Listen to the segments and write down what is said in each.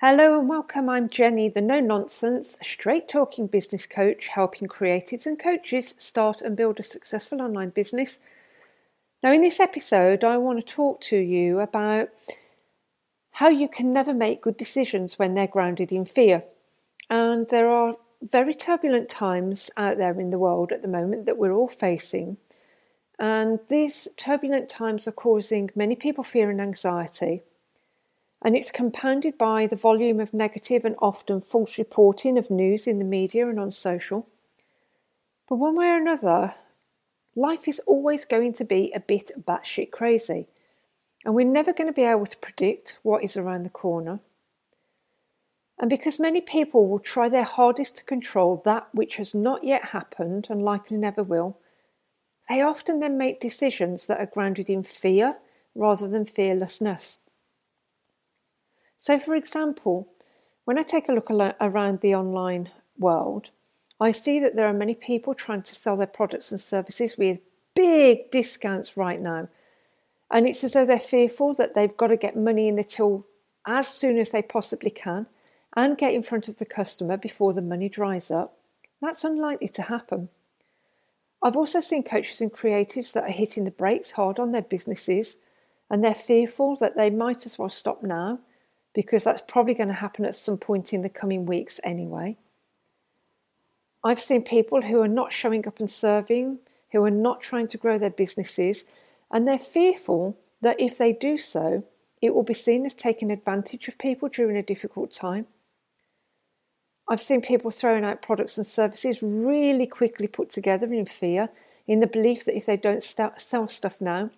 Hello and welcome. I'm Jenny, the no nonsense, straight talking business coach, helping creatives and coaches start and build a successful online business. Now, in this episode, I want to talk to you about how you can never make good decisions when they're grounded in fear. And there are very turbulent times out there in the world at the moment that we're all facing. And these turbulent times are causing many people fear and anxiety and it's compounded by the volume of negative and often false reporting of news in the media and on social. But one way or another, life is always going to be a bit batshit crazy, and we're never going to be able to predict what is around the corner. And because many people will try their hardest to control that which has not yet happened and likely never will, they often then make decisions that are grounded in fear rather than fearlessness. So, for example, when I take a look around the online world, I see that there are many people trying to sell their products and services with big discounts right now. And it's as though they're fearful that they've got to get money in the till as soon as they possibly can and get in front of the customer before the money dries up. That's unlikely to happen. I've also seen coaches and creatives that are hitting the brakes hard on their businesses and they're fearful that they might as well stop now because that's probably going to happen at some point in the coming weeks anyway. I've seen people who are not showing up and serving, who are not trying to grow their businesses, and they're fearful that if they do so, it will be seen as taking advantage of people during a difficult time. I've seen people throwing out products and services really quickly put together in fear, in the belief that if they don't sell stuff now,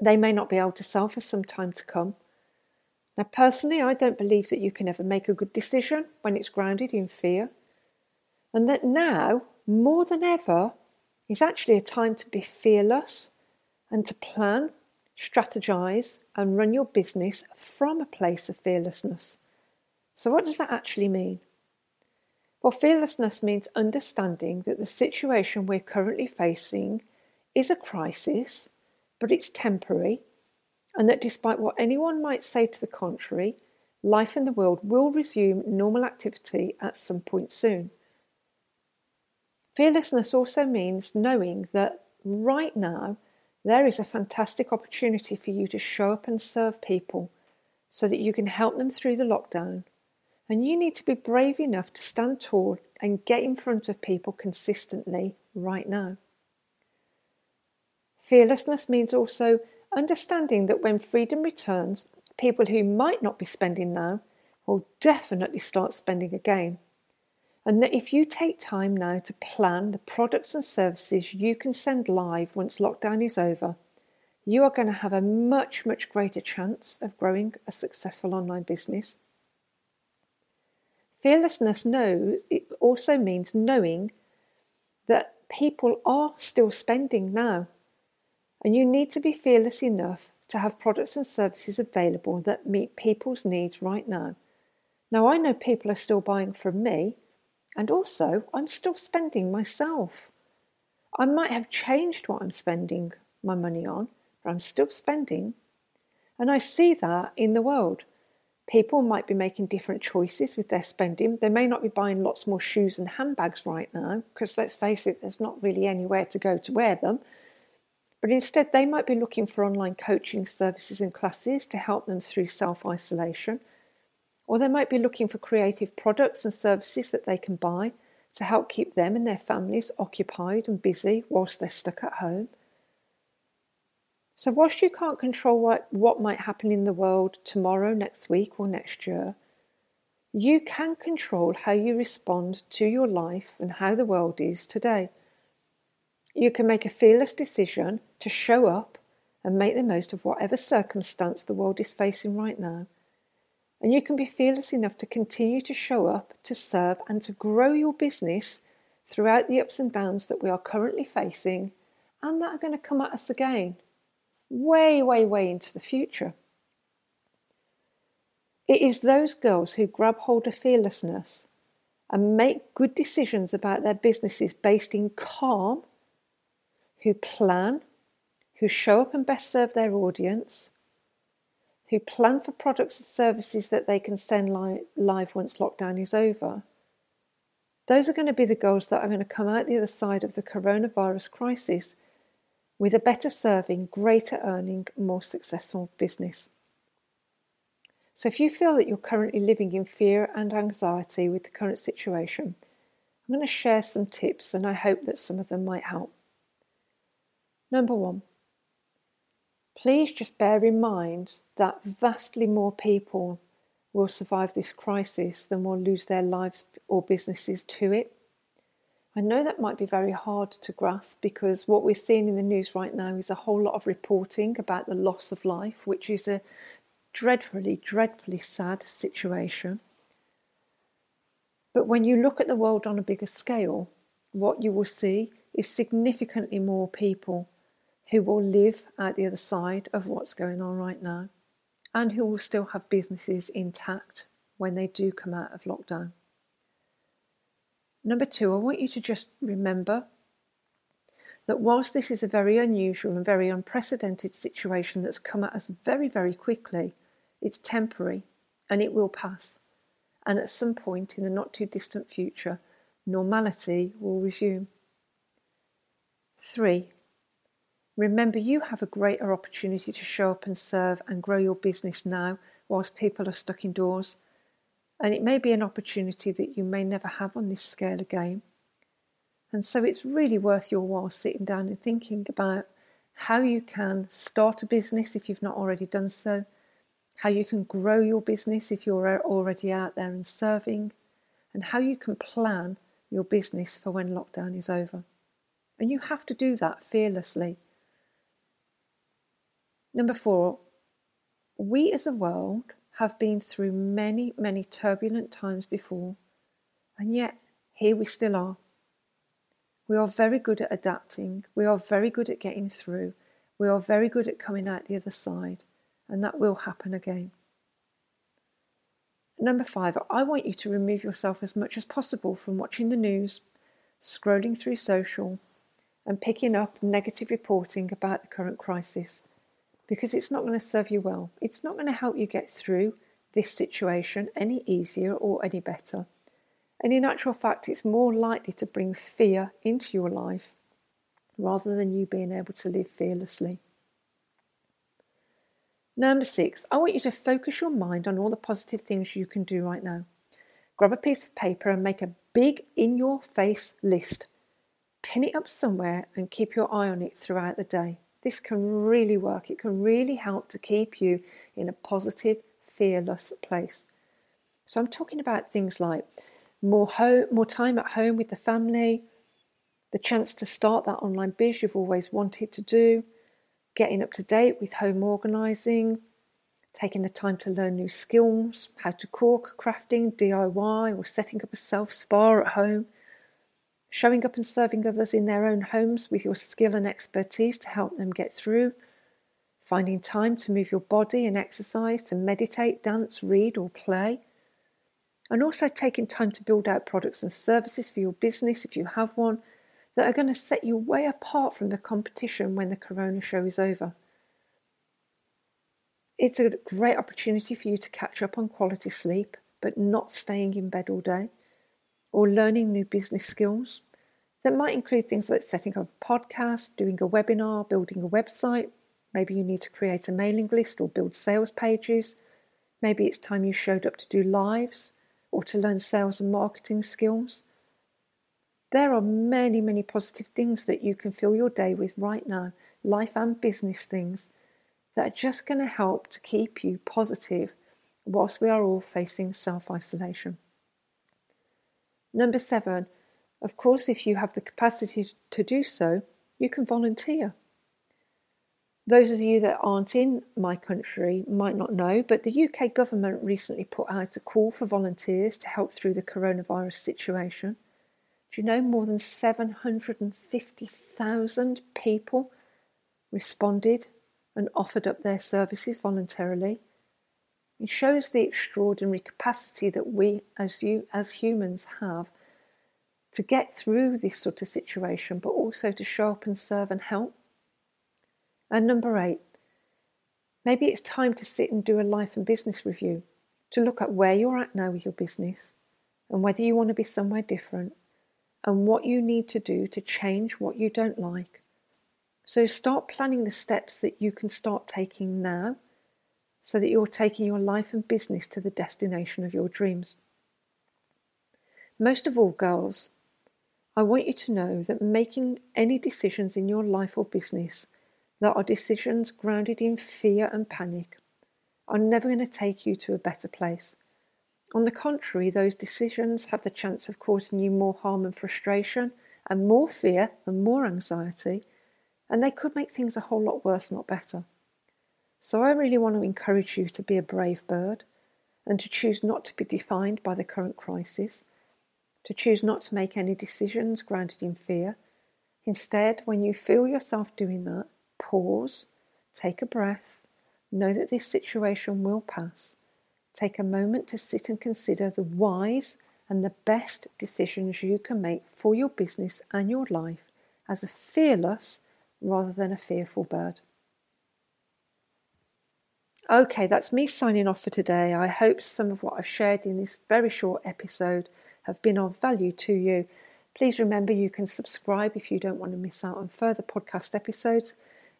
they may not be able to sell for some time to come. Now, personally, I don't believe that you can ever make a good decision when it's grounded in fear. And that now, more than ever, is actually a time to be fearless and to plan, strategize, and run your business from a place of fearlessness. So, what does that actually mean? Well, fearlessness means understanding that the situation we're currently facing is a crisis, but it's temporary and that despite what anyone might say to the contrary, life in the world will resume normal activity at some point soon. Fearlessness also means knowing that right now there is a fantastic opportunity for you to show up and serve people so that you can help them through the lockdown. And you need to be brave enough to stand tall and get in front of people consistently right now. Fearlessness means also understanding that when freedom returns, people who might not be spending now will definitely start spending again. And that if you take time now to plan the products and services you can send live once lockdown is over, you are going to have a much, much greater chance of growing a successful online business. Fearlessness knows it also means knowing that people are still spending now and you need to be fearless enough to have products and services available that meet people's needs right now. Now, I know people are still buying from me, and also I'm still spending myself. I might have changed what I'm spending my money on, but I'm still spending. And I see that in the world. People might be making different choices with their spending. They may not be buying lots more shoes and handbags right now, because let's face it, there's not really anywhere to go to wear them. But instead, they might be looking for online coaching services and classes to help them through self isolation. Or they might be looking for creative products and services that they can buy to help keep them and their families occupied and busy whilst they're stuck at home. So, whilst you can't control what, what might happen in the world tomorrow, next week, or next year, you can control how you respond to your life and how the world is today. You can make a fearless decision to show up and make the most of whatever circumstance the world is facing right now. And you can be fearless enough to continue to show up, to serve, and to grow your business throughout the ups and downs that we are currently facing and that are going to come at us again, way, way, way into the future. It is those girls who grab hold of fearlessness and make good decisions about their businesses based in calm, who plan, who show up and best serve their audience, who plan for products and services that they can send li- live once lockdown is over. Those are going to be the goals that are going to come out the other side of the coronavirus crisis with a better serving, greater earning, more successful business. So, if you feel that you're currently living in fear and anxiety with the current situation, I'm going to share some tips and I hope that some of them might help. Number one, please just bear in mind that vastly more people will survive this crisis than will lose their lives or businesses to it. I know that might be very hard to grasp because what we're seeing in the news right now is a whole lot of reporting about the loss of life, which is a dreadfully, dreadfully sad situation. But when you look at the world on a bigger scale, what you will see is significantly more people who will live at the other side of what's going on right now and who will still have businesses intact when they do come out of lockdown. Number two, I want you to just remember that whilst this is a very unusual and very unprecedented situation that's come at us very, very quickly, it's temporary and it will pass. And at some point in the not too distant future, normality will resume. Three, remember you have a greater opportunity to show up and serve and grow your business now whilst people are stuck indoors and it may be an opportunity that you may never have on this scale again. And so it's really worth your while sitting down and thinking about how you can start a business if you've not already done so, how you can grow your business if you're already out there and serving, and how you can plan your business for when lockdown is over. And you have to do that fearlessly. Number four, we as a world have been through many, many turbulent times before, and yet here we still are. We are very good at adapting, we are very good at getting through, we are very good at coming out the other side, and that will happen again. Number five, I want you to remove yourself as much as possible from watching the news, scrolling through social, and picking up negative reporting about the current crisis because it's not going to serve you well. It's not going to help you get through this situation any easier or any better. And in actual fact, it's more likely to bring fear into your life rather than you being able to live fearlessly. Number six, I want you to focus your mind on all the positive things you can do right now. Grab a piece of paper and make a big in your face list. Pin it up somewhere and keep your eye on it throughout the day. This can really work. It can really help to keep you in a positive, fearless place. So I'm talking about things like more home, more time at home with the family, the chance to start that online biz you've always wanted to do, getting up to date with home organising, taking the time to learn new skills, how to cook, crafting, DIY, or setting up a self spa at home, showing up and serving others in their own homes with your skill and expertise to help them get through, finding time to move your body and exercise, to meditate, dance, read, or play, and also taking time to build out products and services for your business if you have one that are going to set you way apart from the competition when the corona show is over. It's a great opportunity for you to catch up on quality sleep, but not staying in bed all day or learning new business skills. That might include things like setting up a podcast, doing a webinar, building a website. Maybe you need to create a mailing list or build sales pages. Maybe it's time you showed up to do lives or to learn sales and marketing skills. There are many, many positive things that you can fill your day with right now, life and business things, that are just going to help to keep you positive whilst we are all facing self isolation. Number seven, of course, if you have the capacity to do so, you can volunteer. Those of you that aren't in my country might not know, but the UK government recently put out a call for volunteers to help through the coronavirus situation. Do you know more than 750,000 people responded and offered up their services voluntarily? It shows the extraordinary capacity that we as you as humans have to get through this sort of situation, but also to show up and serve and help. And number eight, maybe it's time to sit and do a life and business review to look at where you're at now with your business and whether you want to be somewhere different and what you need to do to change what you don't like. So start planning the steps that you can start taking now so that you're taking your life and business to the destination of your dreams. Most of all, girls, I want you to know that making any decisions in your life or business that are decisions grounded in fear and panic are never going to take you to a better place. On the contrary, those decisions have the chance of causing you more harm and frustration, and more fear and more anxiety, and they could make things a whole lot worse, not better. So I really want to encourage you to be a brave bird and to choose not to be defined by the current crisis, to choose not to make any decisions grounded in fear. Instead, when you feel yourself doing that, pause, take a breath, know that this situation will pass. Take a moment to sit and consider the wise and the best decisions you can make for your business and your life as a fearless rather than a fearful bird. Okay, that's me signing off for today. I hope some of what I've shared in this very short episode have been of value to you. Please remember you can subscribe if you don't want to miss out on further podcast episodes.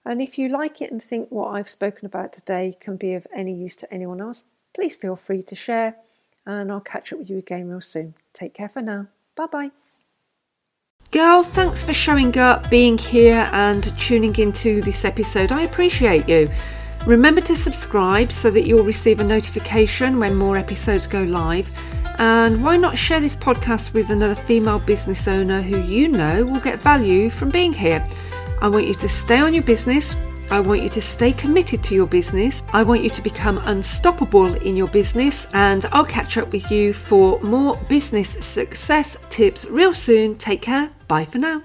And if you like it and think what I've spoken about today can be of any use to anyone else, please feel free to share. And I'll catch up with you again real soon. Take care for now. Bye bye. Girl, thanks for showing up, being here, and tuning into this episode. I appreciate you. Remember to subscribe so that you'll receive a notification when more episodes go live. And why not share this podcast with another female business owner who you know will get value from being here? I want you to stay on your business. I want you to stay committed to your business. I want you to become unstoppable in your business. And I'll catch up with you for more business success tips real soon. Take care. Bye for now.